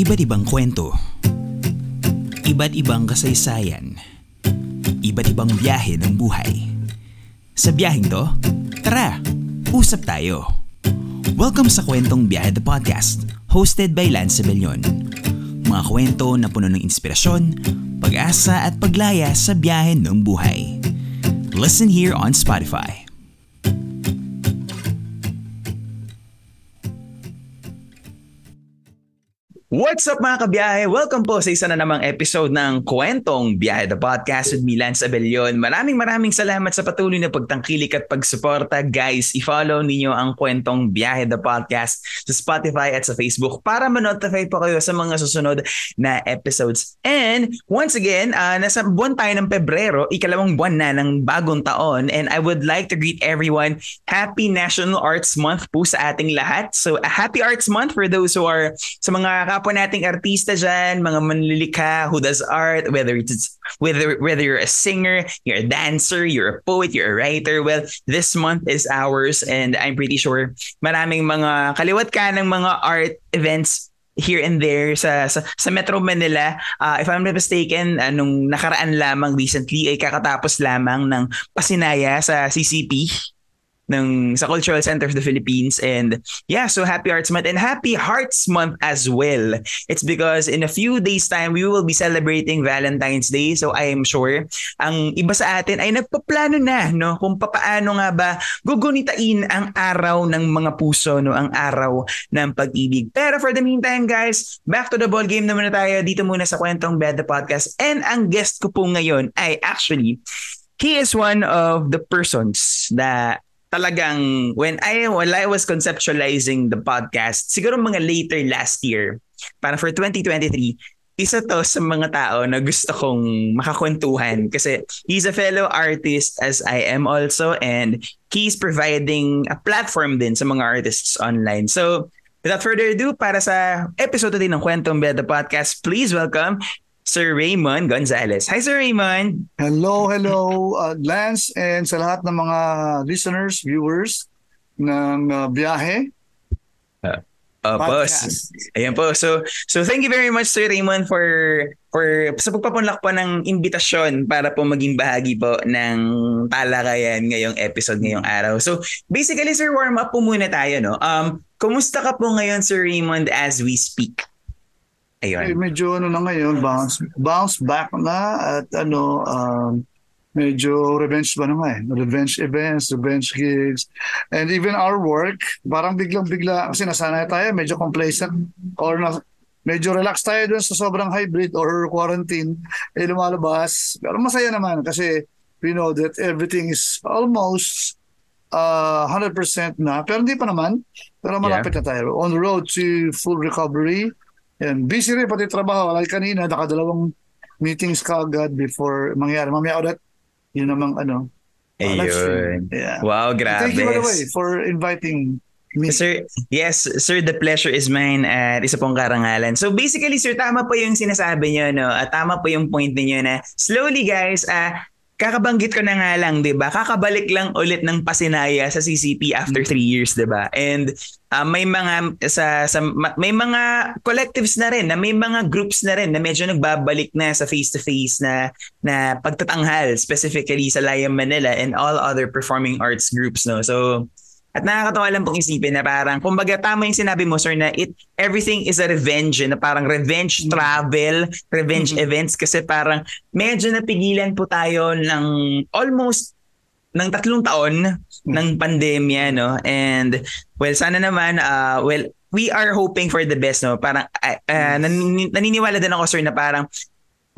Iba't ibang kwento. Iba't ibang kasaysayan. Iba't ibang biyahe ng buhay. Sa biyaheng to, tara, usap tayo. Welcome sa Kwentong Biyahe the Podcast, hosted by Lance Bellon. Mga kwento na puno ng inspirasyon, pag-asa at paglaya sa biyahe ng buhay. Listen here on Spotify. What's up mga kabiyahe? Welcome po sa isa na namang episode ng Kwentong Biyahe the Podcast with me, Lance Abellion. Maraming maraming salamat sa patuloy na pagtangkilik at pagsuporta. Guys, i-follow ninyo ang Kwentong Biyahe the Podcast sa Spotify at sa Facebook para ma-notify po kayo sa mga susunod na episodes. And once again, uh, nasa buwan tayo ng Pebrero, ikalawang buwan na ng bagong taon and I would like to greet everyone Happy National Arts Month po sa ating lahat. So, a Happy Arts Month for those who are sa mga kapwa nating artista dyan, mga manlilikha who does art, whether it's whether whether you're a singer, you're a dancer, you're a poet, you're a writer. Well, this month is ours and I'm pretty sure maraming mga kaliwat ka ng mga art events here and there sa sa, sa Metro Manila. Uh, if I'm not mistaken, uh, nung nakaraan lamang recently ay kakatapos lamang ng pasinaya sa CCP ng sa Cultural Center of the Philippines. And yeah so happy Arts Month and happy Hearts Month as well. It's because in a few days time we will be celebrating Valentine's Day. So I am sure ang iba sa atin ay nagpaplano na no? Kung papaano nga ba gugunitain ang araw ng mga puso no? Ang araw ng pag-ibig. Pero for the meantime guys back to the ball game na tayo. Dito muna sa kwentong Beda Podcast. And ang guest ko po ngayon ay actually he is one of the persons that talagang when I while I was conceptualizing the podcast, siguro mga later last year, para for 2023, isa to sa mga tao na gusto kong makakwentuhan kasi he's a fellow artist as I am also and he's providing a platform din sa mga artists online. So, without further ado, para sa episode din ng Kwentong Beda Podcast, please welcome Sir Raymond Gonzalez. Hi, Sir Raymond. Hello, hello, uh, Lance, and sa lahat ng mga listeners, viewers ng uh, biyahe. Uh, Opo. Ayan po. So, so thank you very much, Sir Raymond, for for sa pagpapunlak po ng imbitasyon para po maging bahagi po ng talakayan ngayong episode ngayong araw. So, basically, Sir, warm up po muna tayo, no? Um, kumusta ka po ngayon, Sir Raymond, as we speak? Ayun. Eh, medyo ano na ngayon, bounce, bounce back na at ano, um, medyo revenge ba naman eh. Revenge events, revenge gigs, and even our work, parang biglang-bigla, kasi nasanay tayo, medyo complacent or na, medyo relax tayo dun sa sobrang hybrid or quarantine, eh lumalabas. Pero masaya naman kasi we know that everything is almost uh, 100% na, pero hindi pa naman. Pero malapit yeah. na tayo. On the road to full recovery, yan. Busy rin pati trabaho. Like kanina, nakadalawang meetings ka agad before mangyari. Mamaya ulit, yun namang ano. Uh, Ayun. Yeah. Wow, grabe. Thank you by the way for inviting me. Sir, yes, sir, the pleasure is mine at isa pong karangalan. So basically, sir, tama po yung sinasabi niyo, no? At tama po yung point niyo na slowly, guys, uh, kakabanggit ko na nga lang, 'di ba? Kakabalik lang ulit ng Pasinaya sa CCP after three years, 'di ba? And uh, may mga sa, sa may mga collectives na rin, na may mga groups na rin na medyo nagbabalik na sa face to face na na pagtatanghal specifically sa Lion Manila and all other performing arts groups, no. So at nakakatawa lang pong isipin na parang, kumbaga tama yung sinabi mo, sir, na it, everything is a revenge, na parang revenge mm-hmm. travel, revenge mm-hmm. events, kasi parang medyo napigilan po tayo ng almost ng tatlong taon mm-hmm. ng pandemya, no? And, well, sana naman, uh, well, we are hoping for the best, no? Parang, uh, uh, naniniwala din ako, sir, na parang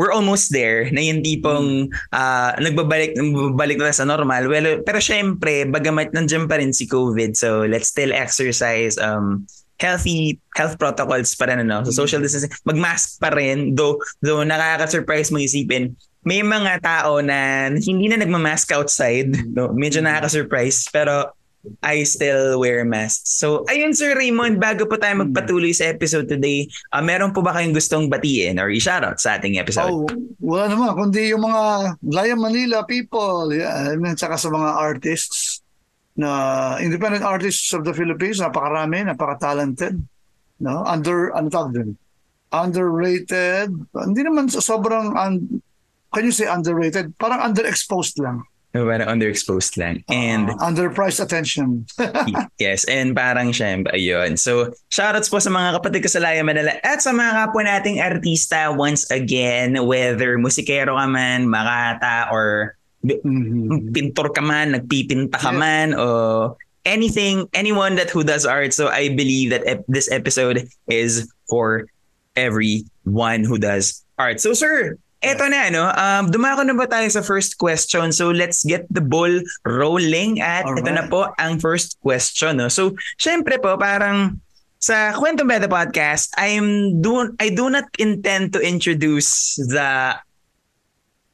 we're almost there na yung tipong uh, nagbabalik nagbabalik na sa normal. Well, pero syempre, bagamat nandiyan pa rin si COVID, so let's still exercise um healthy health protocols pa rin ano. So social distancing, magmask pa rin though though nakaka-surprise mo isipin may mga tao na hindi na nagma-mask outside, no? Medyo nakaka-surprise pero I still wear masks. So, ayun Sir Raymond, bago po tayo magpatuloy sa episode today, uh, meron po ba kayong gustong batiin or i-shoutout sa ating episode? Oh, wala naman, kundi yung mga Laya Manila people, yeah, at saka sa mga artists na independent artists of the Philippines, napakarami, napaka-talented. No? Under, ano tawag din? underrated. Hindi naman sobrang, un, can you say underrated? Parang underexposed lang. Parang underexposed lang. And uh, underpriced attention. yes, and parang syempre, ayun. So, shoutouts po sa mga kapatid ko sa Laya Manila at sa mga kapwa nating artista once again, whether musikero ka man, makata, or mm-hmm. pintor ka man, nagpipinta ka yeah. man, o anything, anyone that who does art. So, I believe that ep- this episode is for everyone who does art. So, sir, Eto na, no? Um, dumako na ba tayo sa first question? So, let's get the ball rolling. At Alright. ito na po ang first question, no? So, syempre po, parang sa Kwentong Beda Podcast, I'm do, I do not intend to introduce the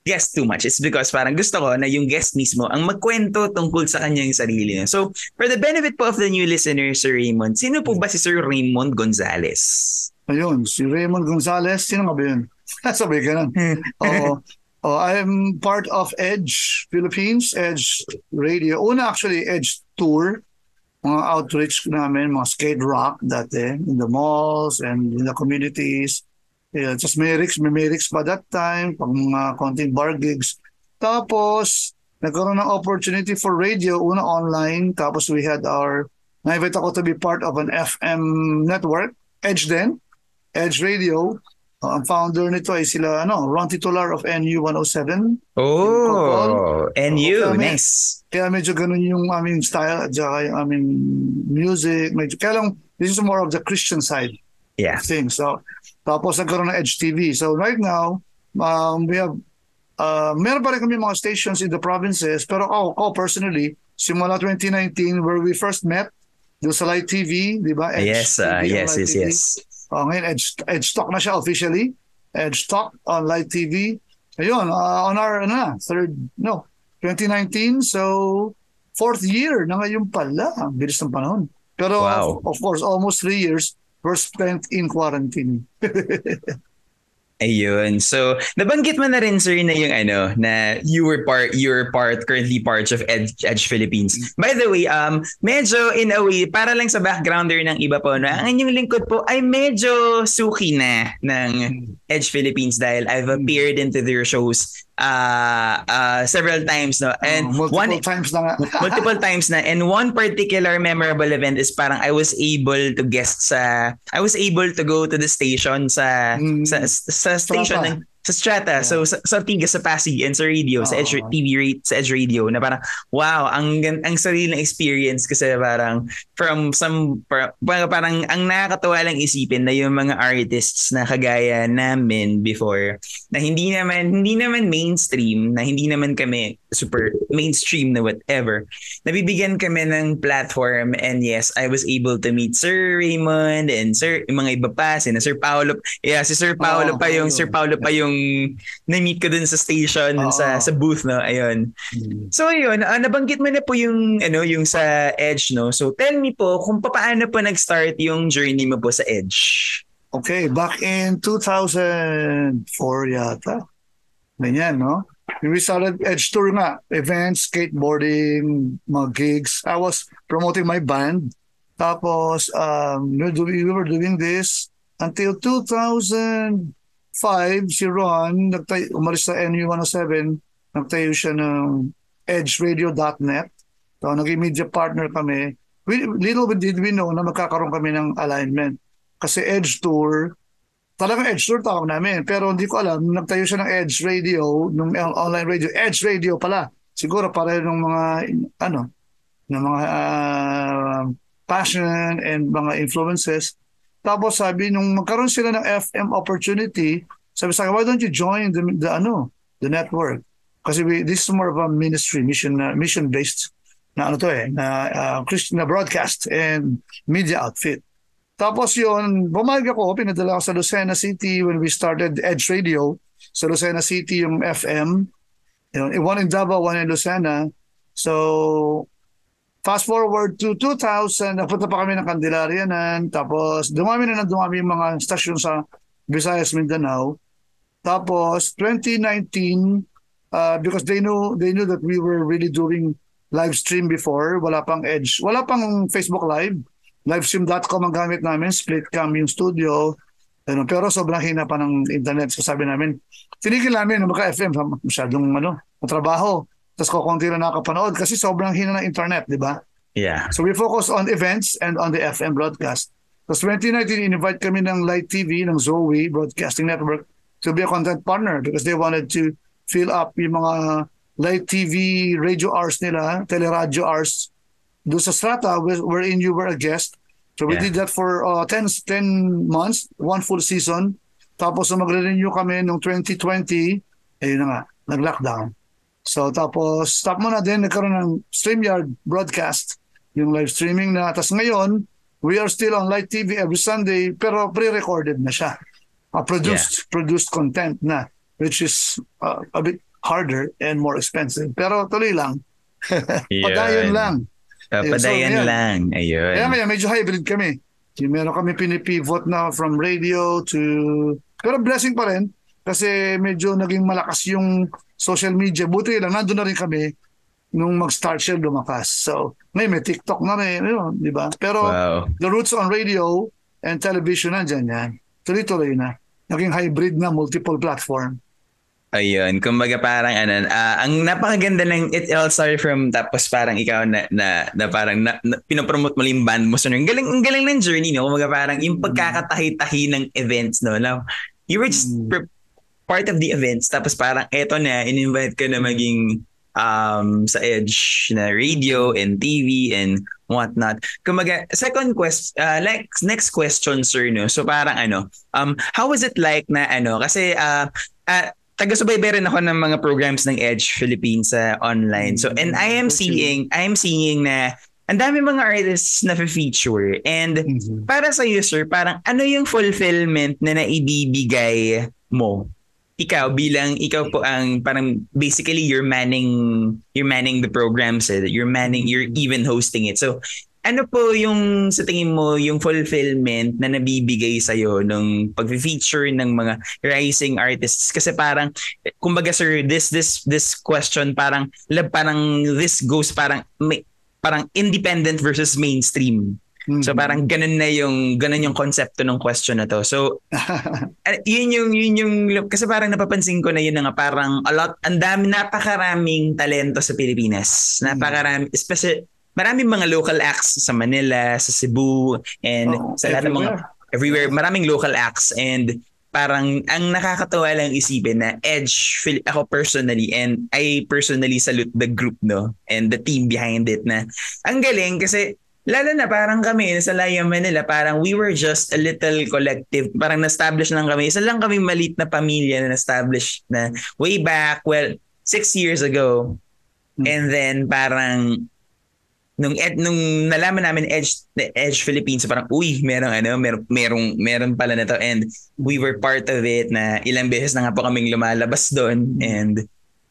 guest too much. It's because parang gusto ko na yung guest mismo ang magkwento tungkol sa kanyang sarili niya. So, for the benefit po of the new listeners, Sir Raymond, sino po ba si Sir Raymond Gonzalez? Ayun, si Raymond Gonzalez, sino nga ba yun? Sabi ganun. Oo. Oh, I'm part of Edge Philippines, Edge Radio. Una actually, Edge Tour. Mga outreach namin, mga skate rock dati in the malls and in the communities. Yeah, just Merix, may Merix pa that time, pag mga konting bar gigs. Tapos, nagkaroon ng opportunity for radio, una online. Tapos we had our, na-invite ako to be part of an FM network, Edge then, Edge Radio. Uh, ang founder nito ay sila ano, Ron Titular of NU 107. Oh, NU, kaya nice. Kaya medyo ganun yung aming style at saka yung aming music. Medyo, kaya lang, this is more of the Christian side yeah. of things. So, tapos nagkaroon ng Edge TV. So right now, um, we have, uh, meron pa rin kami mga stations in the provinces, pero ako, oh, personally, simula 2019 where we first met, doon sa Light TV, di ba? Edge yes, uh, TV, yes, yes, TV. yes. Uh, ngayon, Edge, Edge Talk na siya officially. Edge Talk on Live TV. Ayun, uh, on our ano na, third, no, 2019. So, fourth year na ngayon pala. Ang bilis ng panahon. Pero wow. of, of course, almost three years were spent in quarantine. Ayun. So, nabanggit mo na rin sir na yung ano na you were part you were part currently part of Edge, Edge Philippines. By the way, um medyo in a way para lang sa backgrounder ng iba po na ang inyong lingkod po ay medyo suki na ng Edge Philippines dahil I've appeared into their shows uh, uh, several times no? And oh, multiple one times na multiple times na. And one particular memorable event is parang I was able to guest sa I was able to go to the station sa mm, sa, sa station ng sa Strata, yeah. so sa, sa Tiga, sa Pasig, and sa radio, uh-huh. sa Edge TV rate, sa Edge Radio, na parang, wow, ang ang sarili ng experience kasi parang from some, parang, parang ang nakakatawa lang isipin na yung mga artists na kagaya namin before, na hindi naman, hindi naman mainstream, na hindi naman kami super mainstream na whatever, nabibigyan kami ng platform and yes, I was able to meet Sir Raymond and Sir, yung mga iba pa, si Sir Paolo, yeah, si Sir Paolo oh, pa yung, Sir Paolo pa yung na-meet ko dun sa station, dun sa, sa booth, no? Ayun. Mm. So, ayun, uh, nabanggit mo na po yung, ano, yung sa Edge, no? So, tell me po, kung paano po nag-start yung journey mo po sa Edge? Okay, back in 2004 yata. Ganyan, no? We started Edge Tour nga, events, skateboarding, mga gigs. I was promoting my band. Tapos, um, we were doing this until 2000, 5, si Ron, nagtay, umalis sa NU107, nagtayo siya ng edgeradio.net. So, naging media partner kami. We, little did we know na magkakaroon kami ng alignment. Kasi Edge Tour, talagang Edge tawag namin. Pero hindi ko alam, nagtayo siya ng Edge Radio, ng online radio. Edge Radio pala. Siguro para ng mga, ano, ng mga uh, passion and mga influences tapos sabi, nung magkaroon sila ng FM opportunity, sabi sa akin, why don't you join the, the ano, the network? Kasi we, this is more of a ministry, mission uh, mission based na ano to eh, na uh, Christian na broadcast and media outfit. Tapos yun, bumalik ako, pinadala ako sa Lucena City when we started Edge Radio. Sa Lucena City yung FM. Yun, one in Davao, one in Lucena. So, Fast forward to 2000, napunta pa kami ng Candelaria nan. Tapos dumami na ng dumami yung mga stasyon sa Visayas, Mindanao. Tapos 2019, uh, because they knew they knew that we were really doing live stream before, wala pang Edge, wala pang Facebook Live. Livestream.com ang gamit namin, split cam yung studio. Ano, pero sobrang hina pa ng internet. So sabi namin, tinigil namin na magka-FM, masyadong ano, trabaho. Tapos kukunti na nakapanood kasi sobrang hina ng internet, di ba? Yeah. So we focus on events and on the FM broadcast. Tapos 2019, invite kami ng Light TV, ng Zoe Broadcasting Network to be a content partner because they wanted to fill up yung mga Light TV radio hours nila, teleradyo hours doon sa Strata wherein you were a guest So we yeah. did that for uh, 10, 10 months, one full season. Tapos so magre-renew kami noong 2020, ayun na nga, nag-lockdown. So tapos stop mo na din, nagkaroon ng StreamYard broadcast, yung live streaming na. Tapos ngayon, we are still on live TV every Sunday, pero pre-recorded na siya. Uh, produced, yeah. produced content na, which is uh, a bit harder and more expensive. Pero tuloy lang. Padayon lang. Papadayan so, lang. Ayun. Kaya kaya medyo hybrid kami. Meron kami pinipivot na from radio to... Pero blessing pa rin kasi medyo naging malakas yung social media. Buti lang, nandun na rin kami nung mag-start siya lumakas. So, ngayon may TikTok na rin, yun, di ba? Pero wow. the roots on radio and television nandyan yan. Tuloy-tuloy na. Naging hybrid na multiple platform. Ayun, kumbaga parang ano, uh, ang napakaganda ng It All Started From tapos parang ikaw na na, na parang na, na, pinopromote mo yung band mo. So, ang galing, ang galing ng journey, no? Kumbaga parang yung pagkakatahi-tahi ng events, no? Now, you were just mm. part of the events tapos parang eto na, in-invite ka na maging um, sa Edge na radio and TV and whatnot. Kumaga, second quest, uh, next, next question, sir, no? So parang ano, um, how was it like na ano, kasi uh, uh, taga-subaybay rin ako ng mga programs ng Edge Philippines sa uh, online. So and I am seeing I am seeing na ang dami mga artists na feature and mm-hmm. para sa you sir, parang ano yung fulfillment na naibibigay mo? Ikaw bilang ikaw po ang parang basically you're manning you're manning the programs, eh, you're manning you're even hosting it. So ano po yung sa tingin mo yung fulfillment na nabibigay sa iyo ng pag-feature ng mga rising artists kasi parang kumbaga sir this this this question parang lab parang this goes parang may, parang independent versus mainstream. Mm-hmm. So parang ganun na yung ganun yung konsepto ng question na to. So yun yung yun yung kasi parang napapansin ko na yun na nga parang a lot ang dami napakaraming talento sa Pilipinas. Napakarami especially maraming mga local acts sa Manila, sa Cebu, and oh, sa lahat ng mga everywhere. Maraming local acts and parang ang nakakatawa lang isipin na Edge ako personally and I personally salute the group no? And the team behind it na ang galing kasi lalo na parang kami sa Lion Manila parang we were just a little collective. Parang na-establish lang kami. Isa lang kami malit na pamilya na na-establish na way back well six years ago. Hmm. and then parang nung ed, nung nalaman namin Edge Edge Philippines parang uy merong ano merong merong meron pala na to and we were part of it na ilang beses na nga po kaming lumalabas doon and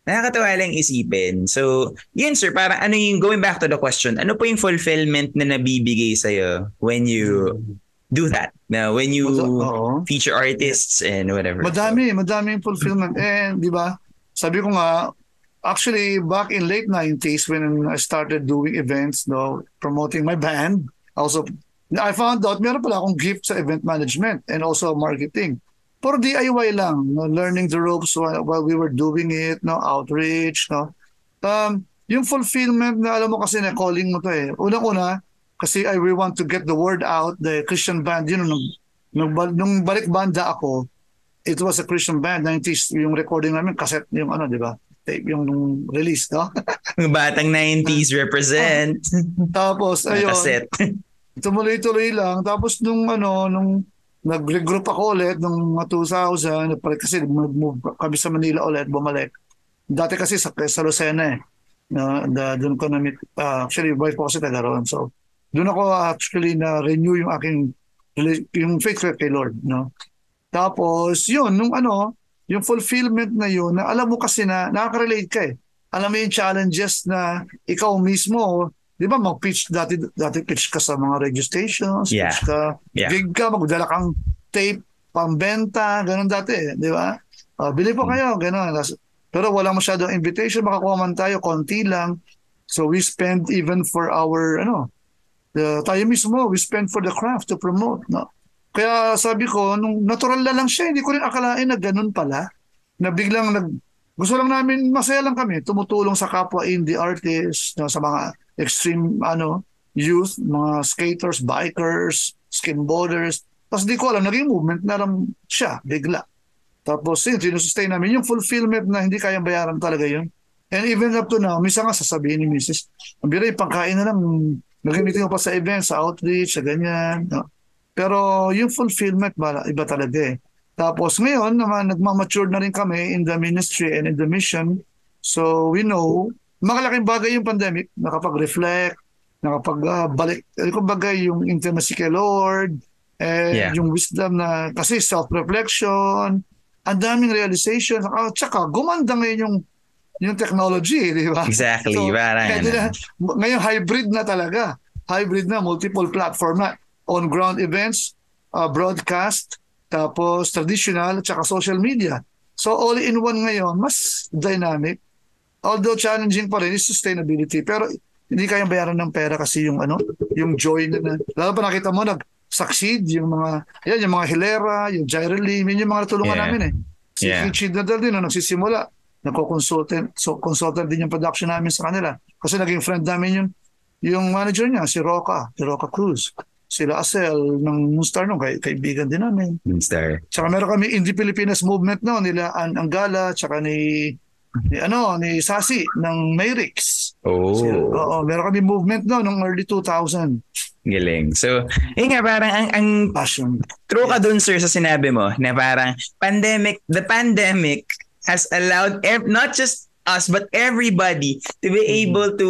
nakakatawa lang isipin. So, yun sir, para ano yung going back to the question, ano po yung fulfillment na nabibigay sa iyo when you do that? Na when you Oo. feature artists and whatever. Madami, so, madami yung fulfillment. And, di ba? Sabi ko nga, actually back in late 90s when I started doing events, no, promoting my band, also I found out meron pala akong gift sa event management and also marketing. For DIY lang, no, learning the ropes while, while we were doing it, no, outreach, no. Um, yung fulfillment na alam mo kasi na calling mo to eh. Unang-una, kasi I really want to get the word out, the Christian band, yun, nung, nung, nung balik banda ako, it was a Christian band, 90s, yung recording namin, cassette, yung ano, di ba? Tape yung nung release, no? Batang 90s represent. Tapos, ayun. Cassette. Tumuloy-tuloy lang. Tapos nung ano, nung nag-regroup ako ulit nung 2000, kasi move kami sa Manila ulit, bumalik. Dati kasi sa, sa Lucena eh. Na, na doon ko na meet, uh, actually wife ko kasi taga roon. So, doon ako actually na renew yung aking yung faith kay Lord, no? Tapos, yun, nung ano, yung fulfillment na yun, na alam mo kasi na nakaka-relate ka eh. Alam mo yung challenges na ikaw mismo, di ba mag-pitch, dati, dati pitch ka sa mga radio stations, yeah. pitch ka, yeah. gig ka, magdala kang tape, pambenta, ganun dati, eh, di ba? Uh, bili po hmm. kayo, ganun. Pero wala masyadong invitation, makakuha man tayo, konti lang. So we spend even for our, ano, the, tayo mismo, we spend for the craft to promote, no? Kaya sabi ko, nung natural na lang siya, hindi ko rin akalain na ganun pala. Na biglang nag... Gusto lang namin, masaya lang kami, tumutulong sa kapwa indie artists, no, sa mga extreme ano youth, mga skaters, bikers, skimboarders. Tapos di ko alam, naging movement na lang siya, bigla. Tapos yun, sinusustain namin yung fulfillment na hindi kayang bayaran talaga yun. And even up to now, minsan nga sasabihin ni Mrs. Ang bira, pangkain na lang, nag-meeting pa sa events, sa outreach, sa ganyan. No? Pero yung fulfillment, iba talaga eh. Tapos ngayon naman, nagmamature na rin kami in the ministry and in the mission. So we know, makalaking bagay yung pandemic, nakapag-reflect, nakapag-balik, uh, kumbaga yung intimacy kay Lord, and yeah. yung wisdom na, kasi self-reflection, ang daming realization, at saka gumanda ngayon yung yung technology, di ba? Exactly. So, parang, ano. na, ngayon hybrid na talaga. Hybrid na, multiple platform na on-ground events, uh, broadcast, tapos traditional, at social media. So all-in-one ngayon, mas dynamic. Although challenging pa rin is sustainability. Pero hindi kayang bayaran ng pera kasi yung ano, yung joy na, na lalo pa nakita mo nag succeed yung mga yan yung mga Hilera, yung Gyrelim, yun yung mga natulungan yeah. namin eh. Si yeah. Richie Nadal din no, nagsisimula, nagko-consultant, so consultant din yung production namin sa kanila. Kasi naging friend namin yung yung manager niya, si Roca, si Roca Cruz sila Asel ng Moonstar nung kay, kaibigan din namin. Moonstar. Tsaka meron kami Indie Pilipinas movement no nila An Angala tsaka ni ni ano ni Sasi ng Mayrix. Oh. Sila, oo, meron kami movement no nung early 2000. Galing. So, yun nga parang ang, ang passion. True ka dun sir sa sinabi mo na parang pandemic, the pandemic has allowed ev- not just us but everybody to be mm-hmm. able to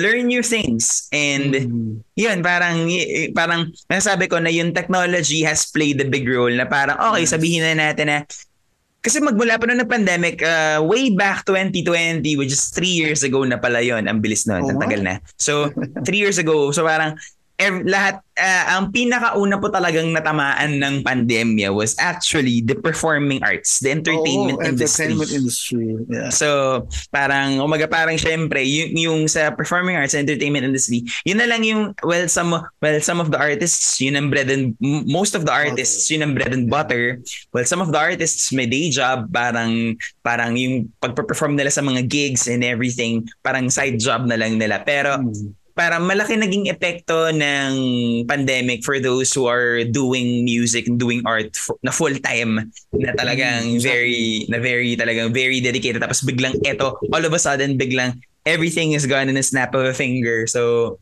learn new things and mm-hmm. yun parang parang nasabi ko na yung technology has played a big role na parang okay sabihin na natin na kasi magmula pa noon ng pandemic, uh, way back 2020, which is three years ago na pala yon ang bilis oh, ang tagal na. So, three years ago, so parang ev- lahat uh, ang pinakauna po talagang natamaan ng pandemya was actually the performing arts, the entertainment oh, industry. Entertainment industry. Yeah. So, parang umaga parang syempre yung, yung sa performing arts entertainment industry, yun na lang yung well some well some of the artists yun ang bread and most of the artists yun ang bread and butter. Well, some of the artists may day job parang parang yung pagpe-perform nila sa mga gigs and everything, parang side job na lang nila. Pero mm parang malaki naging epekto ng pandemic for those who are doing music and doing art for, na full time na talagang mm, very na very talagang very dedicated. Tapos biglang eto all of a sudden biglang everything is gone in a snap of a finger. So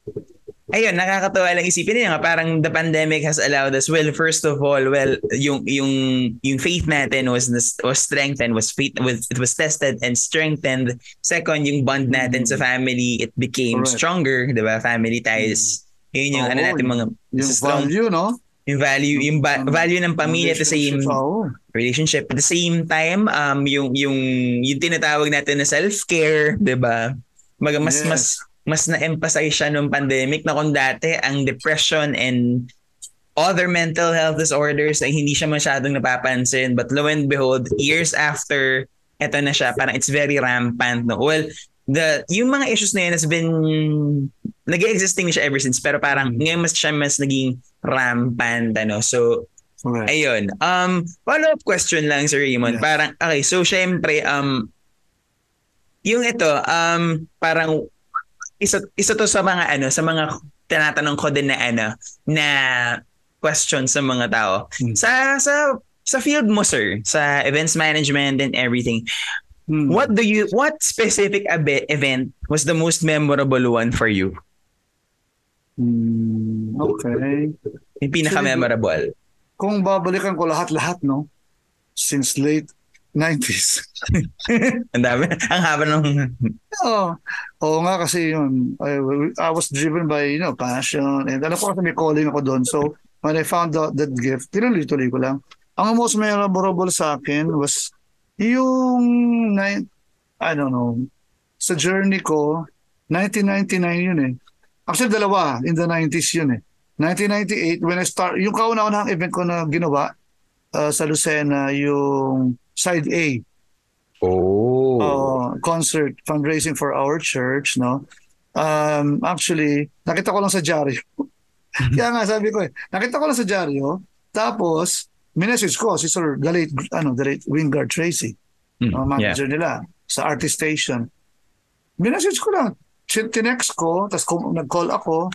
ayun, nakakatawa lang isipin niya nga parang the pandemic has allowed us well first of all well yung yung yung faith natin was was strengthened was faith was it was tested and strengthened second yung bond natin mm-hmm. sa family it became Correct. stronger 'di ba family ties mm-hmm. yun yung oh, ano natin mga yung strong, value no yung value yung ba- value ng pamilya at the same oh. relationship at the same time um yung yung yung tinatawag natin na self-care 'di ba mag mas yes. mas mas na-emphasize siya nung pandemic na kung dati ang depression and other mental health disorders ay hindi siya masyadong napapansin. But lo and behold, years after, eto na siya, parang it's very rampant. No? Well, the yung mga issues na yun has been nag-existing siya ever since pero parang ngayon mas siya mas naging rampant ano so okay. ayun um follow up question lang Sir Raymond yeah. parang okay so syempre um yung ito um parang isa isa to sa mga ano sa mga tinatanong ko din na ano na question sa mga tao. Hmm. Sa sa sa field mo sir, sa events management and everything. Hmm. What do you what specific event was the most memorable one for you? Hmm, okay. Yung pinaka-memorable. Kung babalikan ko lahat-lahat, no? Since late 90s. Ang dami. Ang haba nung... Oo. Oo nga kasi yun. I, I was driven by, you know, passion. And alam ko kasi may calling ako doon. So, when I found out that gift, tinuloy-tuloy ko lang. Ang most memorable sa akin was yung, nine, I don't know, sa journey ko, 1999 yun eh. Actually, dalawa. In the 90s yun eh. 1998, when I start, yung kauna-unahang event ko na ginawa uh, sa Lucena, yung side A. Oh. Uh, concert fundraising for our church, no? Um, actually, nakita ko lang sa dyaryo. Kaya nga sabi ko eh, nakita ko lang sa dyaryo Tapos, minessage ko si Sir, the late, ano, the late Wingard Tracy, Mm, uh, manager yeah. nila sa artist station. Minessage ko lang. Tinext ko, tapos nag-call ako.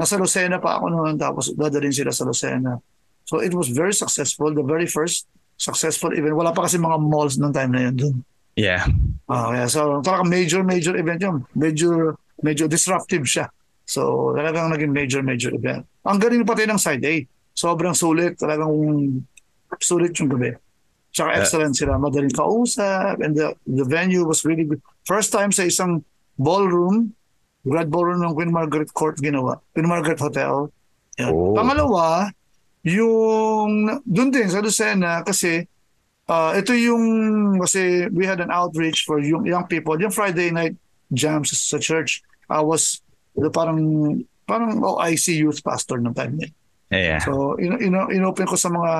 Nasa Lucena pa ako noon, tapos dadalhin sila sa Lucena. So it was very successful. The very first successful event. Wala pa kasi mga malls noong time na yun doon. Yeah. Ah, kaya so talagang major major event yun. Major medyo disruptive siya. So talagang naging major major event. Ang galing pati ng side A. Sobrang sulit, talagang sulit yung gabi. Tsaka Uh, excellent sila, madaling kausap and the the venue was really good. First time sa isang ballroom, Grand Ballroom ng Queen Margaret Court ginawa. Queen Margaret Hotel. Yan. Oh. Pangalawa, yung doon din sa Lucena kasi uh, ito yung kasi we had an outreach for young, young people. Yung Friday night jams sa church, I was the parang parang OIC youth pastor ng time niya. Yeah. So, ino ino inopen ko sa mga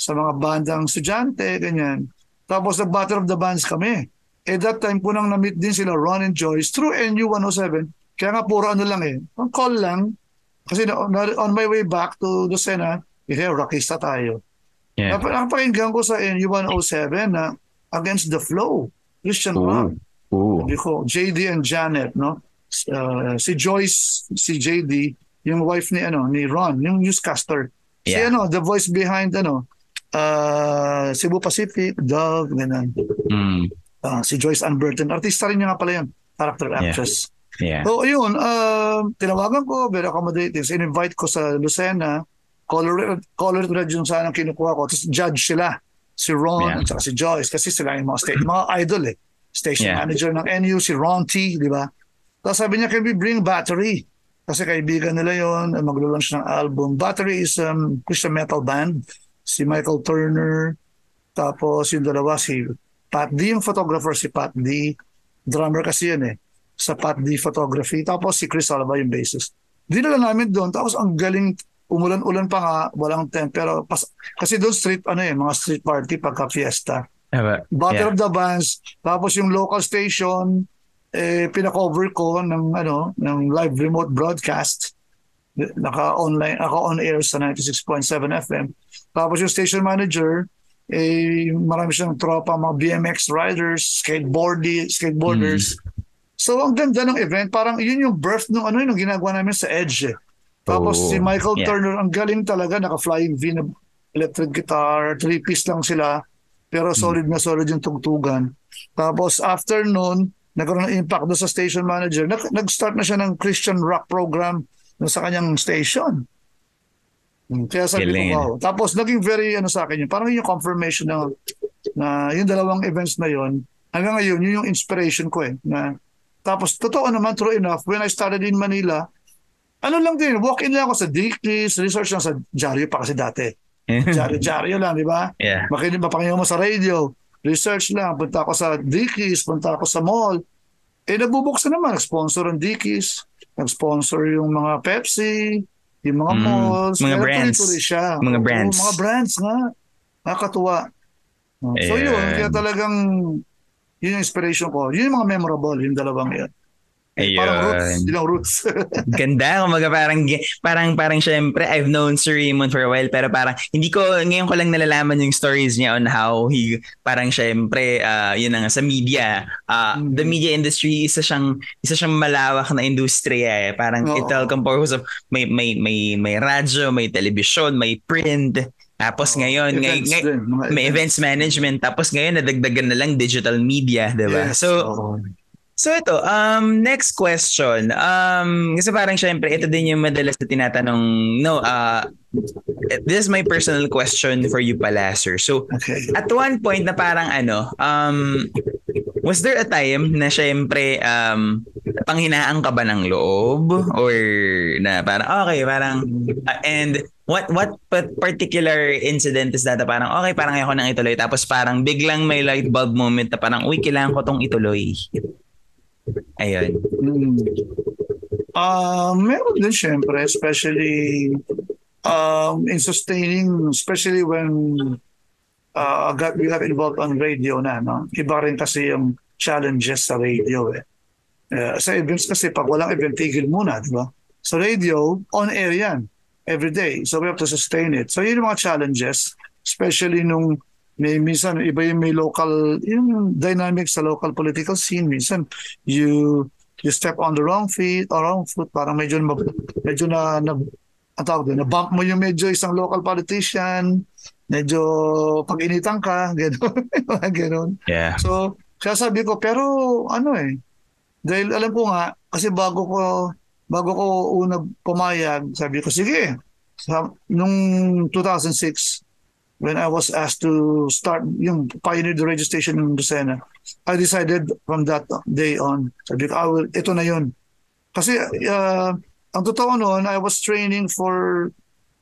sa mga bandang estudyante, ganyan. Tapos nag-battle of the bands kami. Eh that time po nang na-meet din sila Ron and Joyce through NU 107. Kaya nga puro ano lang eh. Ang call lang. Kasi na, na- on my way back to Lucena, eh, rockista tayo. Yeah. Nap- Napakinggan ko sa NU 107 na Against the Flow. Christian rock. Ooh. Sabi ko, JD and Janet, no? Uh, si Joyce, si JD, yung wife ni ano, ni Ron, yung newscaster. Si Yeah. ano, the voice behind ano, uh, Cebu Pacific, Dove, ganun. Mm. Uh, si Joyce Ann Burton, artista rin niya nga pala yun, character actress. Yeah. So, ayun, uh, tinawagan ko, very accommodating. So, in-invite ko sa Lucena, color, color red yung sana kinukuha ko. Tapos judge sila, si Ron Yeah. at saka si Joyce, kasi sila yung mga, state, mga idol eh. Station Yeah. manager ng NU, si Ron T, di ba? Tapos sabi niya, can we bring battery? Kasi kaibigan nila yon maglo-launch ng album. Battery is um, Christian metal band. Si Michael Turner, tapos yung dalawa si Pat D, yung photographer si Pat D. Drummer kasi yun eh sa Pat D Photography. Tapos si Chris Alba yung bassist. Dinala namin doon. Tapos ang galing, umulan-ulan pa nga, walang tent. Pero pas, kasi doon street, ano eh, mga street party pagka fiesta. Aba, Battle yeah. of the Bands. Tapos yung local station, eh, pinakover ko ng, ano, ng live remote broadcast. Naka-online, naka-on-air sa 96.7 FM. Tapos yung station manager, eh, marami siyang tropa, mga BMX riders, skateboardy, skateboarders. So ang ganda ng event, parang yun yung birth nung ano yun, yung ginagawa namin sa Edge. eh. Tapos Oh, si Michael yeah. Turner, ang galing talaga, naka-flying V na electric guitar, three-piece lang sila, pero solid na solid yung tugtugan. Tapos after noon, nagkaroon ng impact doon sa station manager. Nag- nag-start na siya ng Christian rock program sa kanyang station. Hmm, Kaya sabi Galing. ko, wow. Tapos naging very ano sa akin yun. Parang yun yung confirmation na, na yung dalawang events na yun, hanggang ngayon, yun yung inspiration ko eh. Na, tapos totoo naman, true enough, when I started in Manila, ano lang din, walk-in lang ako sa Dickies, research lang sa Diaryo pa kasi dati. Diaryo-diaryo lang, di ba? yeah. Makinig, mapakinggan mo sa radio, research lang, punta ako sa Dickies, punta ako sa mall. Eh, nabubuksan naman, nag-sponsor ang Dickies, nag-sponsor yung mga Pepsi, yung mga Mm, malls. mga Kaya brands. siya. Mga Oo, brands. mga brands nga. Nakakatuwa. Oh, So yun, Ayan. kaya talagang yun yung inspiration ko. Yun yung mga memorable, yung dalawang yun. Parang roots, Ayun. yun ang roots. Ganda, kumaga parang, parang, parang syempre, I've known Sir Raymond for a while, pero parang, hindi ko, ngayon ko lang nalalaman yung stories niya on how he, parang syempre, uh, yun na nga, sa media, uh, Mm. the media industry, isa siyang, isa siyang malawak na industriya eh. Parang Oo. it all composed of, may, may, may, may radyo, may television, may print, tapos ngayon, ngay, Events ngay, din, mga may events management, tapos ngayon nadagdagan na lang digital media, di ba? Yes, So, oo. So ito, um, next question. Um, kasi parang syempre, ito din yung madalas na tinatanong, no, uh, this is my personal question for you pala, sir. So, Okay. at one point na parang ano, um, was there a time na syempre, um, panghinaan ka ba ng loob? Or na parang, okay, parang, uh, and what what pa- particular incident is that parang, okay, parang ayoko nang ituloy. Tapos parang biglang may light bulb moment na parang, uy, kailangan ko tong ituloy. Ayun. Mm. Ah, meron din syempre, especially um, in sustaining, especially when uh, got, we got involved on radio na, no? Iba rin kasi yung challenges sa radio eh. Eh, sa events kasi pag walang event, tigil muna, di ba? Sa radio, on air yan. Every day. So we have to sustain it. So yun yung mga challenges, especially nung may minsan iba yung may local yung dynamics sa local political scene minsan you you step on the wrong feet or wrong foot parang medyo medyo na, na ang tawag doon, na-bump mo yung medyo isang local politician, medyo pag-initan ka, gano'n. gano'n. Yeah. So, kaya sabi ko, pero ano eh, dahil alam ko nga, kasi bago ko, bago ko una pumayag, sabi ko, sige, sa, nung 2006, when I was asked to start yung pioneer the registration in Lucena, I decided from that day on, sabi ko, ah, well, ito na yun. Kasi uh, ang totoo noon, I was training for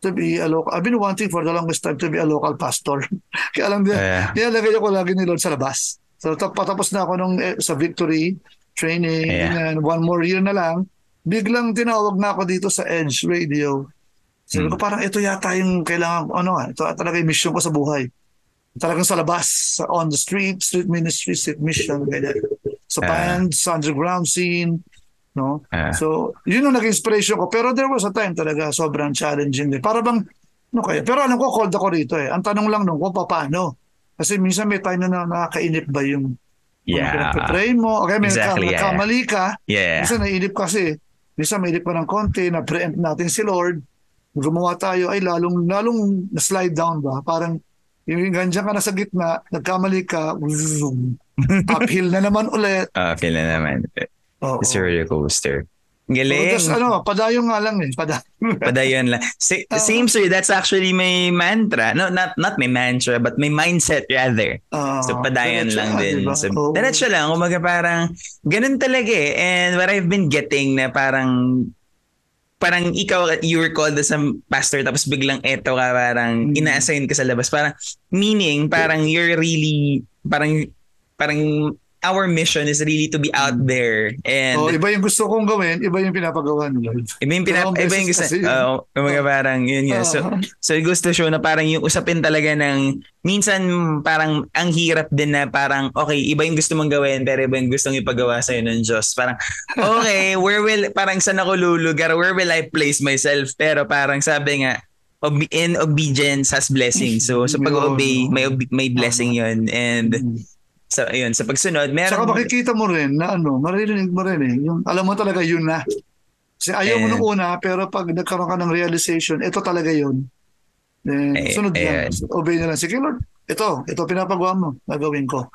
to be a local. I've been wanting for the longest time to be a local pastor. Kaya lang din, yeah. nilalagay ako lagi ni Lord sa labas. So patapos na ako nung eh, sa victory training yeah. and one more year na lang, biglang tinawag na ako dito sa Edge Radio. Sabi hmm. ko parang ito yata yung kailangan ano ito talaga yung mission ko sa buhay. Talagang sa labas, sa on the street, street ministry, street mission, ganyan. Sa bands, underground scene, No? Uh, so, yun ang naging inspiration ko. Pero there was a time talaga sobrang challenging din. Para bang, no kaya? Pero alam ko, called ako rito eh. Ang tanong lang nung kung paano. Kasi minsan may time na nakakainip ba yung yeah. pray mo. Okay, may exactly, yeah, kamali ka. Yeah. Minsan naiinip kasi. Minsan may pa ng konti, na-preempt natin si Lord. Gumawa tayo, ay lalong, lalong na-slide down ba? Parang yung ganyan ka na sa gitna, nagkamali ka, zoom, uphill na naman ulit. Uphill na naman. Oh, It's a roller coaster. Galing. So, ano, padayon nga lang eh. Padayon. padayon lang. Si, uh, same sir, that's actually my mantra. No, not not my mantra, but my mindset rather. Uh, so padayon lang din. Diba? So, oh. Diretso lang. Kumaga parang, ganun talaga eh. And what I've been getting na parang, parang ikaw, you were called as a pastor, tapos biglang eto ka, parang mm. ina-assign ka sa labas. Parang, meaning, parang you're really, parang, parang our mission is really to be out mm. there. And oh, iba yung gusto kong gawin iba yung pinapagawa nila. Iba yung pinap iba yung gusto oh, mga parang yun yun so so gusto show na parang yung usapin talaga ng minsan parang ang hirap din na parang okay iba yung gusto mong gawin pero iba yung gustong ipagawa sa ng Diyos. Parang okay where will parang saan ako lulugar? Where will I place myself? Pero parang sabi nga in obedience has blessing. So so pag obey may may blessing yun. And mm. So, ayun, sa pagsunod, meron... Saka makikita mo rin na ano, maririnig mo rin eh. Yung, alam mo talaga yun na. Kasi ayaw And, mo nung una, pero pag nagkaroon ka ng realization, ito talaga yun. Then, eh, sunod yan. Obey na lang. Sige, Lord, ito, ito pinapagawa mo, gagawin ko.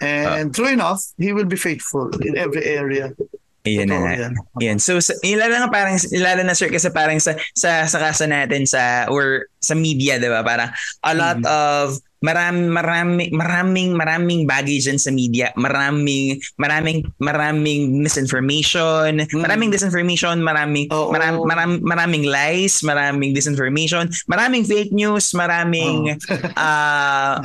And uh, true enough, He will be faithful in every area. Ayan na. Yan. So, sa, ilala nga parang, ilala na sir kasi parang sa, sa, sa kaso natin sa, or sa media, di ba? Parang a lot mm-hmm. of marami, marami, maraming, maraming baggage dyan sa media. Maraming, maraming, maraming misinformation, mm. maraming disinformation, maraming, oh, maram, oh. maram, maraming lies, maraming disinformation, maraming fake news, maraming, oh. uh,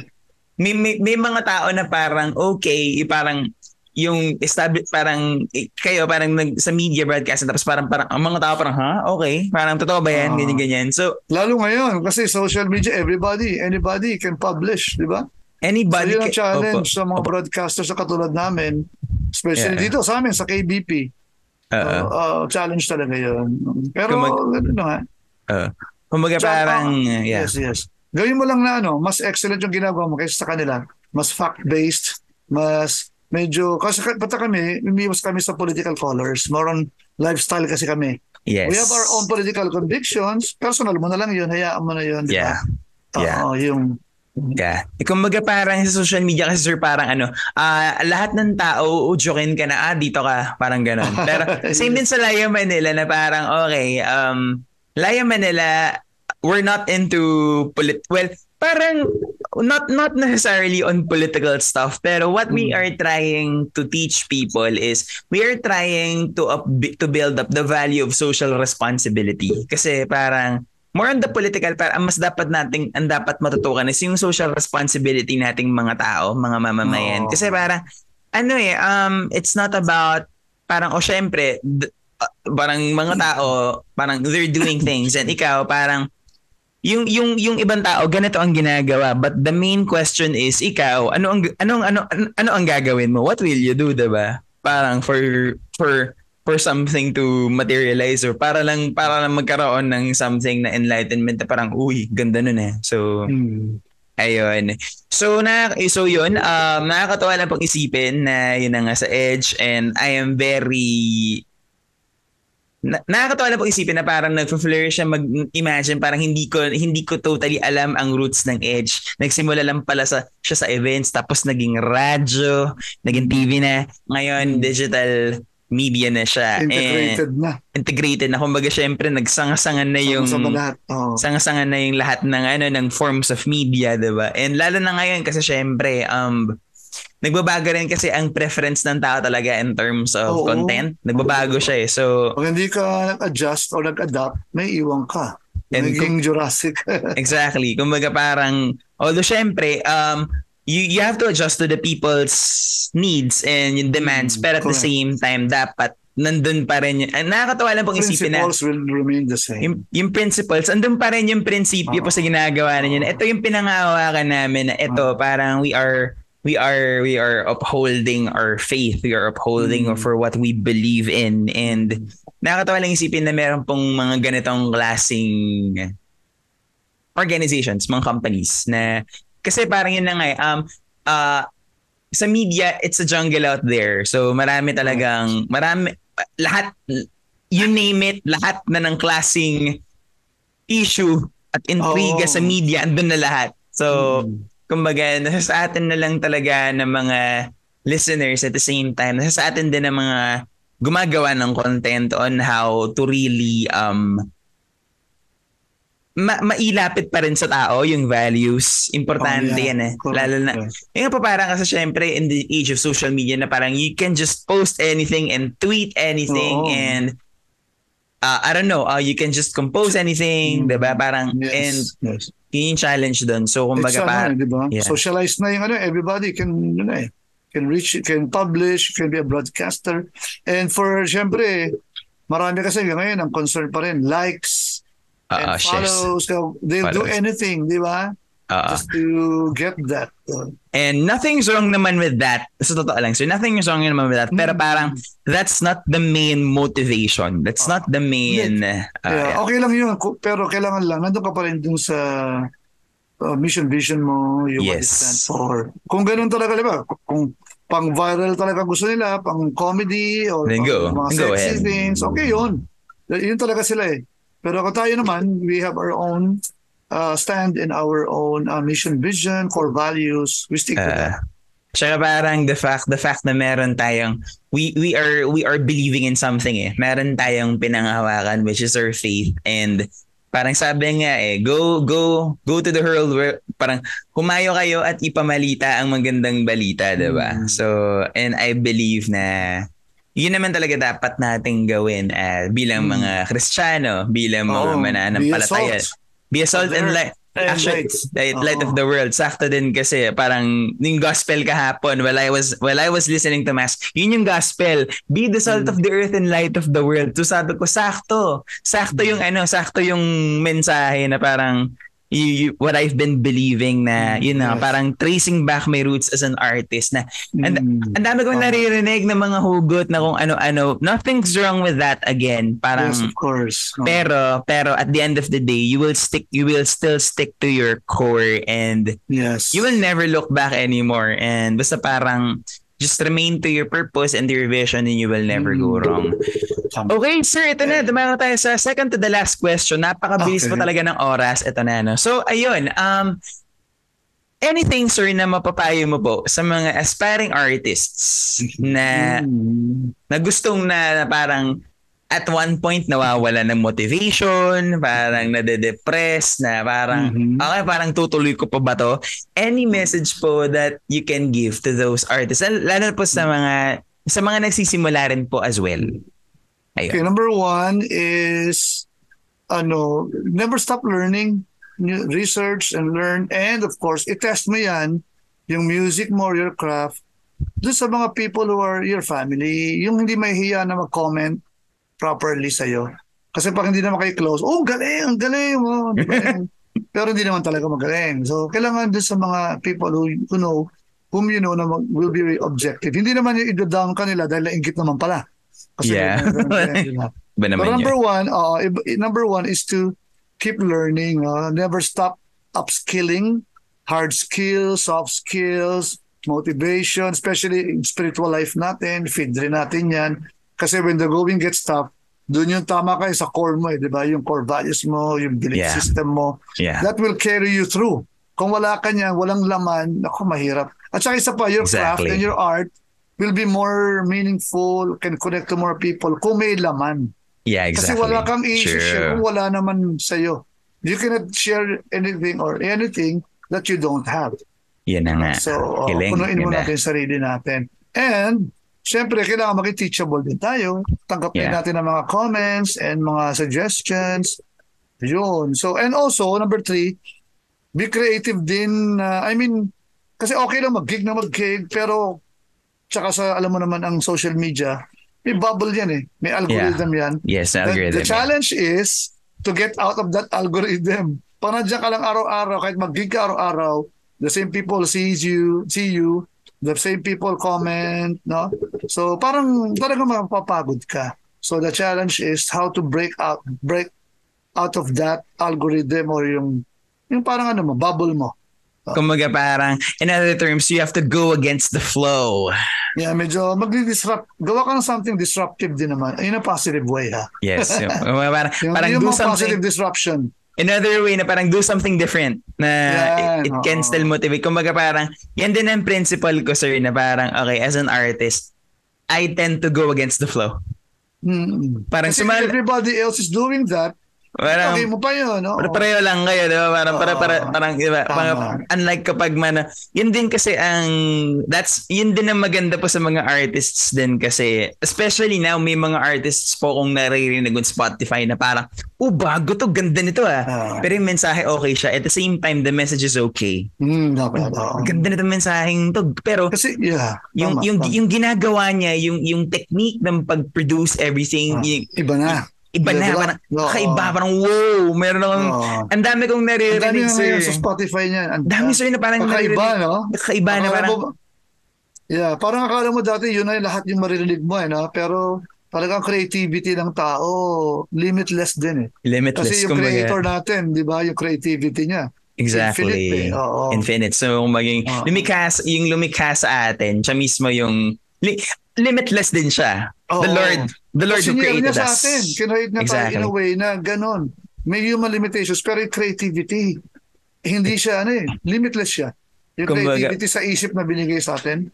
may, may, may mga tao na parang okay, parang yung establish parang eh, kayo parang nag, sa media broadcasting tapos parang parang ang mga tao parang ha okay. Parang totoo ba yan? Uh, ganyan ganyan. So lalo ngayon kasi social media everybody anybody can publish di ba? Anybody so yun ang challenge opo, sa mga opo. broadcasters sa katulad namin especially yeah. dito sa amin sa KBP uh, uh, challenge talaga yun. Pero Kumag- ano nga. uh, kumbaga Chaka, parang uh, yeah. yes yes. Gawin mo lang na ano mas excellent yung ginagawa mo kaysa sa kanila. Mas fact based mas medyo, kasi pata kami, umiwas kami sa political colors. More on lifestyle kasi kami. Yes. We have our own political convictions. Personal mo na lang yun. Hayaan mo na yun. Yeah. Diba? Yeah. Oo, yung Yeah. E kumbaga parang sa social media kasi sir parang ano, uh, lahat ng tao uudyokin ka na, ah, dito ka, parang ganon. Pero same din sa Laya Manila na parang, okay, um, Laya Manila, we're not into polit well, parang not not necessarily on political stuff pero what we hmm. are trying to teach people is we are trying to up, to build up the value of social responsibility kasi parang more on the political para ang mas dapat nating ang dapat matutukan is yung social responsibility nating mga tao mga mamamayan oh. kasi parang ano eh um it's not about parang o oh, syempre d- uh, parang mga tao parang they're doing things and ikaw parang yung yung yung ibang tao ganito ang ginagawa. But the main question is ikaw ano ang ano ano ano ang gagawin mo? What will you do 'di ba? Parang for for for something to materialize or para lang para lang magkaroon ng something na enlightenment na parang uy ganda nun eh. So hmm. ayun. So na so yun um nakakatawa lang pag isipin na yun na nga sa edge and I am very na, nakakatawa lang pag isipin na parang nag-flourish siya mag-imagine parang hindi ko hindi ko totally alam ang roots ng Edge. Nagsimula lang pala sa siya sa events tapos naging radyo, naging TV na, ngayon hmm. digital media na siya. Integrated And, na. Integrated na. Kumbaga syempre nagsangasangan na yung lahat. Oh. sangasangan na yung lahat ng ano ng forms of media, 'di ba? And lalo na ngayon kasi syempre um nagbabago rin kasi ang preference ng tao talaga in terms of Oo. content. Nagbabago siya eh. So Pag hindi ka nag-adjust or nag-adapt, may iwan ka. And Naging kung, Jurassic. exactly. Kumbaga parang although syempre um you you have to adjust to the people's needs and yung demands mm, pero at correct. the same time dapat nandun pa rin yun. Nakakatawa lang pong isipin na Principles will remain the same. Yung, yung principles, andun pa rin yung prinsipyo uh, po sa ginagawa ninyo. Ito yung pinangahawakan namin na ito, uh, parang we are we are we are upholding our faith. We are upholding mm. for what we believe in. And nakakatawa lang isipin na meron pong mga ganitong klaseng organizations, mga companies na kasi parang yun na nga eh, um, uh, sa media, it's a jungle out there. So marami talagang, marami, lahat, you name it, lahat na ng klasing issue at intriga oh. sa media, andun na lahat. So, mm. Kumbaga, nasa sa atin na lang talaga ng mga listeners at the same time, nasa sa atin din ng mga gumagawa ng content on how to really um ma- mailapit pa rin sa tao yung values. Importante oh, yeah. yan eh. Correct. Lalo na, yung pa parang kasi syempre in the age of social media na parang you can just post anything and tweet anything oh. and uh, I don't know, uh, you can just compose anything, mm. diba? Parang, yes. and yes. Yun yung challenge doon. So, kumbaga pa, ano, diba? yeah. socialized na yung ano, everybody can, you know, eh, can reach, can publish, can be a broadcaster. And for, syempre, marami kasi ngayon ang concern pa rin, likes, uh, and uh, follows. So they'll follows. do anything, di ba? Uh, Just to get that. Uh, and nothing's wrong naman with that. Sa totoo lang. So nothing's wrong naman with that. Pero mm-hmm. parang that's not the main motivation. That's uh, not the main... Uh, yeah. Okay lang yun. Pero kailangan lang. Nandun ka pa rin dun sa uh, mission vision mo. You yes. stand for. Kung ganun talaga, di ba? Kung pang viral talaga gusto nila, pang comedy or Then go. mga go sexy ahead. things, okay yun. Yun talaga sila eh. Pero ako tayo naman, we have our own uh, stand in our own uh, mission vision, core values. We stick to uh, that. Tsaka parang the fact the fact na meron tayong we we are we are believing in something eh. Meron tayong pinanghawakan which is our faith and parang sabi nga eh go go go to the world where parang humayo kayo at ipamalita ang magandang balita, 'di ba? Mm. So and I believe na yun naman talaga dapat nating gawin uh, bilang hmm. mga Kristiyano, bilang mga oh, mananampalataya. Be a salt and light. Actually, light, light of the world. Sakto din kasi parang yung gospel kahapon while I was while I was listening to mass, yun yung gospel. Be the salt mm. of the earth and light of the world. So sabi ko, sakto. Sakto yung ano, sakto yung mensahe na parang you, you, what I've been believing na mm, yun na yes. parang tracing back my roots as an artist na and mm. ang dami kong naririnig ng mga hugot na kung ano-ano nothing's wrong with that again parang yes, of course oh. pero pero at the end of the day you will stick you will still stick to your core and yes you will never look back anymore and basta parang just remain to your purpose and your vision and you will never go mm. wrong. Okay, sir, ito na. Dumayo tayo sa second to the last question. Napakabilis okay. pa talaga ng oras. Ito na, no? So, ayun. Um, anything, sir, na mapapayo mo po sa mga aspiring artists na, mm. na gustong na, na parang at one point nawawala ng motivation, parang nade-depress, na parang, mm-hmm. okay, parang tutuloy ko pa ba to? Any message po that you can give to those artists, lalo po sa mga sa mga nagsisimula rin po as well. Ayun. Okay, number one is, ano, never stop learning, research and learn, and of course, i-test mo yan, yung music mo, your craft, doon sa mga people who are your family, yung hindi mahihiya na mag-comment, properly sa'yo. Kasi pag hindi naman kayo close, oh, galing, galing mo. Oh, Pero hindi naman talaga magaling. So, kailangan din sa mga people who, who know, whom you know na mag, will be objective. Hindi naman yung i-down ka nila dahil nainggit naman pala. Kasi Yeah. But number yun? one, uh, number one is to keep learning. Uh, never stop upskilling, hard skills, soft skills, motivation, especially in spiritual life natin, feed rin natin yan. Kasi when the going gets tough, doon yung tama kayo sa core mo, eh, di ba? Yung core values mo, yung belief Yeah. system mo. Yeah. That will carry you through. Kung wala ka niyan, walang laman, ako mahirap. At saka isa pa, your craft Exactly. and your art will be more meaningful, can connect to more people kung may laman. Yeah, Kasi exactly. wala kang i-share kung wala naman sa'yo. You cannot share anything or anything that you don't have. Yan na nga. So, uh, Kiling. punuin mo Ganda. natin sarili natin. And, syempre, kailangan maging teachable din tayo. Tanggapin Yeah. natin ang mga comments and mga suggestions. Yun. So, and also, number three, be creative din. uh, I mean, kasi okay lang mag-gig na mag-gig, pero tsaka sa, alam mo naman, ang social media, may bubble yan eh. May algorithm yan. Yes, The- algorithm. The, challenge is to get out of that algorithm. Pag nandiyan ka lang araw-araw, kahit mag-gig ka araw-araw, the same people sees you, see you, the same people comment, no? So parang talagang mapapagod ka. So the challenge is how to break out, break out of that algorithm or yung yung parang ano mo, bubble mo. Kumbaga parang, in other terms, you have to go against the flow. Yeah, medyo magdi-disrupt. Gawa ka ng something disruptive din naman. In a positive way, ha? Yes. Yung, parang, Yung, parang yung do mga positive something, disruption. Another way na parang do something different na Yan, it, it can still motivate. Kumbaga parang, yan din ang principle ko, sir, na parang, okay, as an artist, I tend to go against the flow. Mm. Parang Kasi sumal- everybody else is doing that, Parang, okay mo pa yun, no? Pero pareho lang kayo, di ba? Parang, para, para, Oo. parang, di ba? Parang, unlike kapag man, yun din kasi ang, that's, yun din ang maganda po sa mga artists din kasi, especially now, may mga artists po kung naririnig on Spotify na parang, oh, bago to, ganda nito ah. Ah. Pero yung mensahe okay siya. At the same time, the message is okay. Mm, dapat, oo. Ganda nito mensaheng to. Pero, Kasi, yeah. yung, tama, yung, tama. yung ginagawa niya, yung, yung technique ng pag-produce everything, Ah, yung, iba na. Iba na, parang, Oo. kakaiba, parang wow, meron akong, Oo. ang dami kong Ang dami naririnig, na ngayon sir. sa Spotify niyan. Ang Dami sir na parang Kakaiba, no? Kakaiba na parang, mo- yeah, parang akala mo dati yun na yung lahat yung maririnig mo, eh, no? Pero talagang creativity ng tao, limitless din eh. limitless. Kasi yung kumbaga. creator natin, di ba, yung creativity niya. Exactly. Infinite eh, oo. Infinite. So, maging, Oo. lumikha, yung lumikha sa atin, siya mismo yung, li- limitless din siya. The Oo. Lord, the Lord who created niya sa us. atin. Kinrate niya tayo in Exactly. a way na ganon. May human limitations, pero yung creativity, hindi siya, ano eh, limitless siya. Yung Kumbaga- creativity sa isip na binigay sa atin,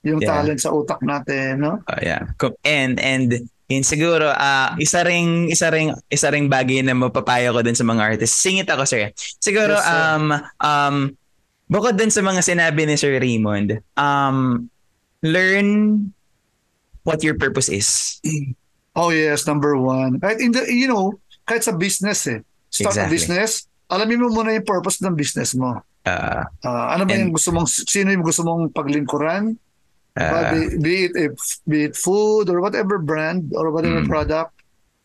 yung Yeah. talent sa utak natin, no? Oh, yeah. And and yun siguro ah isa ring isa ring isa ring bagay na mapapayo ko dun sa mga artists. Singit ako sir. Siguro Yes, sir. um um bukod dun sa mga sinabi ni Sir Raymond, um learn what your purpose is. Oh yes, number one. Kahit in the, you know, kahit sa business eh. Start a Exactly. business, alamin mo muna yung purpose ng business mo. Uh, Ah, ano ba And- yung gusto mong, sino yung gusto mong paglingkuran? Diba? uh, be, be it a, be it food or whatever brand or whatever Mm. product,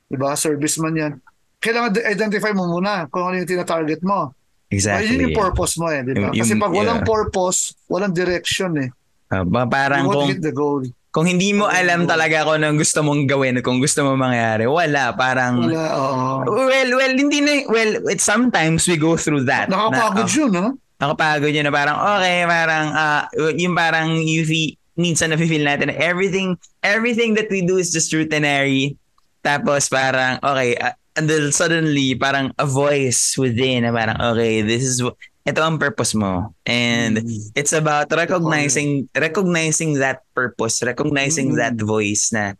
'di ba? Service man 'yan. Kailangan de- identify mo muna kung ano yung tina-target mo. Ay, exactly. yun yung purpose mo eh, 'di ba? Yung- Kasi pag walang yeah. purpose, walang direction eh. Uh, parang kung kung hindi mo Oo. alam talaga kung anong gusto mong gawin, kung gusto mo mangyari, wala. Parang Wala, oo. Well, well, hindi na, well, it, sometimes we go through that. Nakakapagod na, oh, yun, ha? nakapagod yun na parang, okay, parang, ah, yung parang, you feel, minsan na-feel natin na everything, everything that we do is just routinary. Tapos parang, okay, ah, and then suddenly, parang a voice within na parang, okay, this is, ito ang purpose mo. And Mm. it's about recognizing, recognizing that purpose, recognizing Mm. that voice na,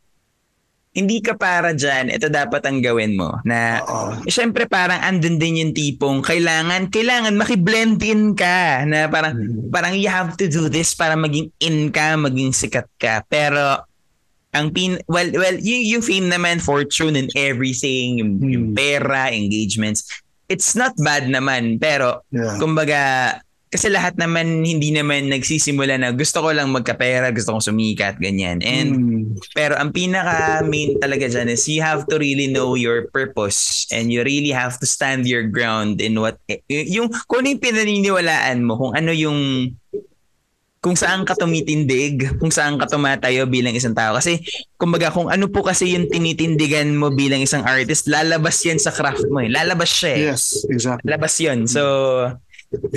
hindi ka para dyan, ito dapat ang gawin mo. Na Oo. Siyempre parang andun din yung tipong kailangan kailangan maki-blend in ka na parang Mm. parang you have to do this para maging in ka, maging sikat ka. Pero ang pin well well yung, yung fame naman fortune and everything yung, yung Hmm. pera engagements it's not bad naman pero Yeah. kumbaga kasi lahat naman hindi naman nagsisimula na gusto ko lang magkapera, gusto kong sumikat, ganyan. And Mm. pero ang pinaka main talaga dyan is you have to really know your purpose and you really have to stand your ground in what yung kung ano yung pinaniniwalaan mo kung ano yung kung saan ka tumitindig, kung saan ka tumatayo bilang isang tao. Kasi, kumbaga, kung ano po kasi yung tinitindigan mo bilang isang artist, lalabas yan sa craft mo eh. Lalabas siya eh. Yes, exactly. Labas yun. So,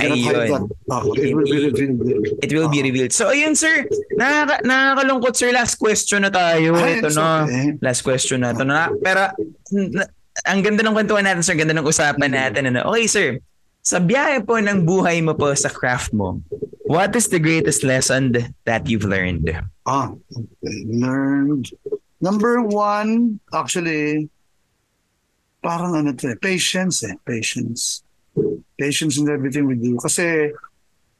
Ayun. It will be revealed. It will be revealed. So ayun sir, nakaka nakakalungkot sir, last question na tayo. Ay, Ito na. okay. Last question na ito na. Pero n- ang ganda ng kwentuhan natin sir, ang ganda ng usapan natin. Ano? Okay sir, sa biyahe po ng buhay mo po sa craft mo, what is the greatest lesson that you've learned? Ah, learned. Number one, actually, parang ano to eh, patience eh, patience. Patience in everything we do. Kasi,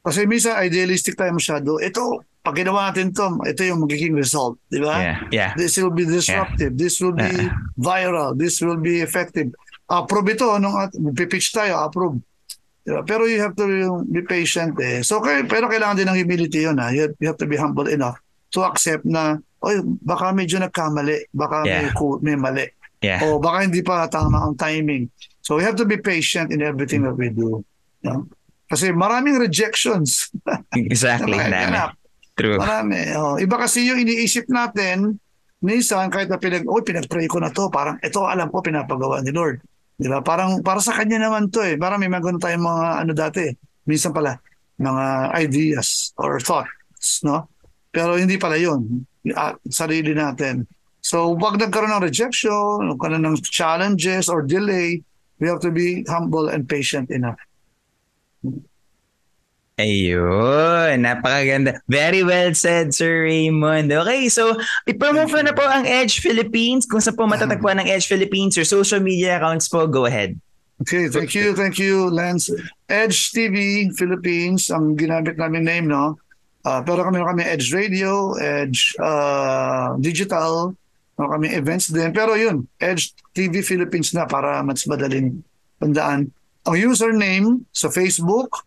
kasi minsan idealistic tayo masyado. Ito, pag ginawa natin to, ito yung magiging result. Di ba? Yeah, yeah. This will be disruptive. This will be Uh-uh. viral. This will be effective. Approve ito. Nung at- pitch tayo, approve. Diba? Pero you have to be patient eh. So, pero kailangan din ng humility yun ha. You have, you have to be humble enough to accept na, oy, baka medyo nagkamali. Baka may, Yeah. ku- may mali. Yeah. O baka hindi pa tama ang timing. So, we have to be patient in everything that we do. No? Kasi maraming rejections. Exactly. ganap. True. Marami. Oh. Iba kasi yung iniisip natin, minsan kahit na pinag, oh, pinag-pray ko na to, parang ito alam ko pinapagawa ni Lord. Di ba? Parang para sa kanya naman to eh. Parang may mga tayong mga ano dati. Minsan pala, mga ideas or thoughts, no? Pero hindi pala yun. Ah, Sarili natin. So, pag nagkaroon ng rejection, nagkaroon ng challenges or delay, we have to be humble and patient enough. Ayun, napakaganda. Very well said, Sir Raymond. Okay, so i-promote na po ang Edge Philippines. Kung saan po matatagpuan ng Edge Philippines, your social media accounts po, go ahead. Okay, thank you, thank you, Lance. Edge TV Philippines, ang ginamit namin name, no? Ah, pero kami kami Edge Radio, Edge ah, Digital, meron kami events din. Pero yun, Edge TV Philippines na para mas madaling tandaan. Ang username sa Facebook,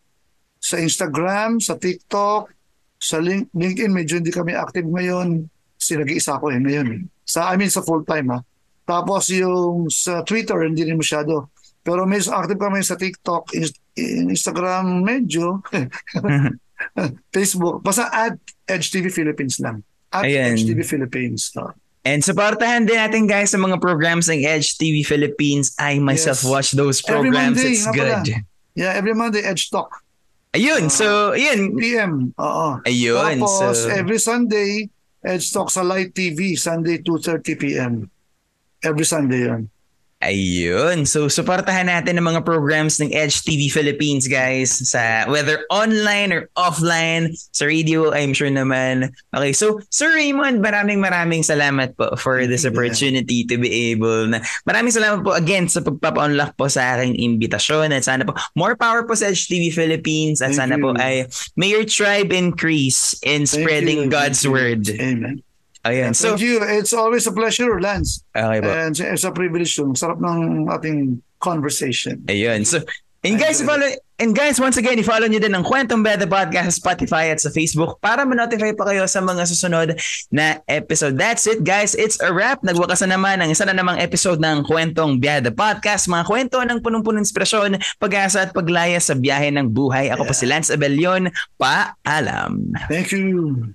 sa Instagram, sa TikTok, sa Link- LinkedIn, medyo hindi kami active ngayon. Kasi nag-iisa ko eh ngayon. eh. Sa, I mean, sa full time ha. Tapos yung sa Twitter, hindi rin masyado. Pero medyo active kami sa TikTok, Inst- Instagram, medyo. Facebook. Basta add Edge TV Philippines lang. At Ayan. Edge TV Philippines. No? And supportahan din natin guys sa mga programs ng Edge TV Philippines. I myself Yes. watch those Every programs. Monday, It's nga pala. good. Yeah, every Monday, Edge Talk. Ayun, so, ayun. PM. Oo. Ayun, Tapos, so- every Sunday, Edge Talk sa Light TV, Sunday 2.30 p.m. Every Sunday yun. Ayun. So, supportahan natin ang mga programs ng Edge TV Philippines, guys. Sa whether online or offline, sa radio, I'm sure naman. Okay, so, Sir Raymond, maraming maraming salamat po for this opportunity to be able na... Maraming salamat po again sa pagpapa-unlock po sa aking imbitasyon at sana po more power po sa Edge TV Philippines at Thank sana po you. ay may your tribe increase in Thank spreading you. God's word. Amen. Ayan. So, Thank you. It's always a pleasure, Lance. okay po. And it's a privilege to. Sarap ng ating conversation. Ayun. So, and guys, follow, and guys, once again, i-follow nyo din ang Kwentong Beda Podcast sa Spotify at sa Facebook para ma-notify pa kayo sa mga susunod na episode. That's it, guys. It's a wrap. Nagwakas na naman ang isa na namang episode ng Kwentong Beda Podcast. Mga kwento ng punong-punong inspirasyon, pag-asa at paglaya sa biyahe ng buhay. Ako po si Lance Abelion. Paalam. Thank you.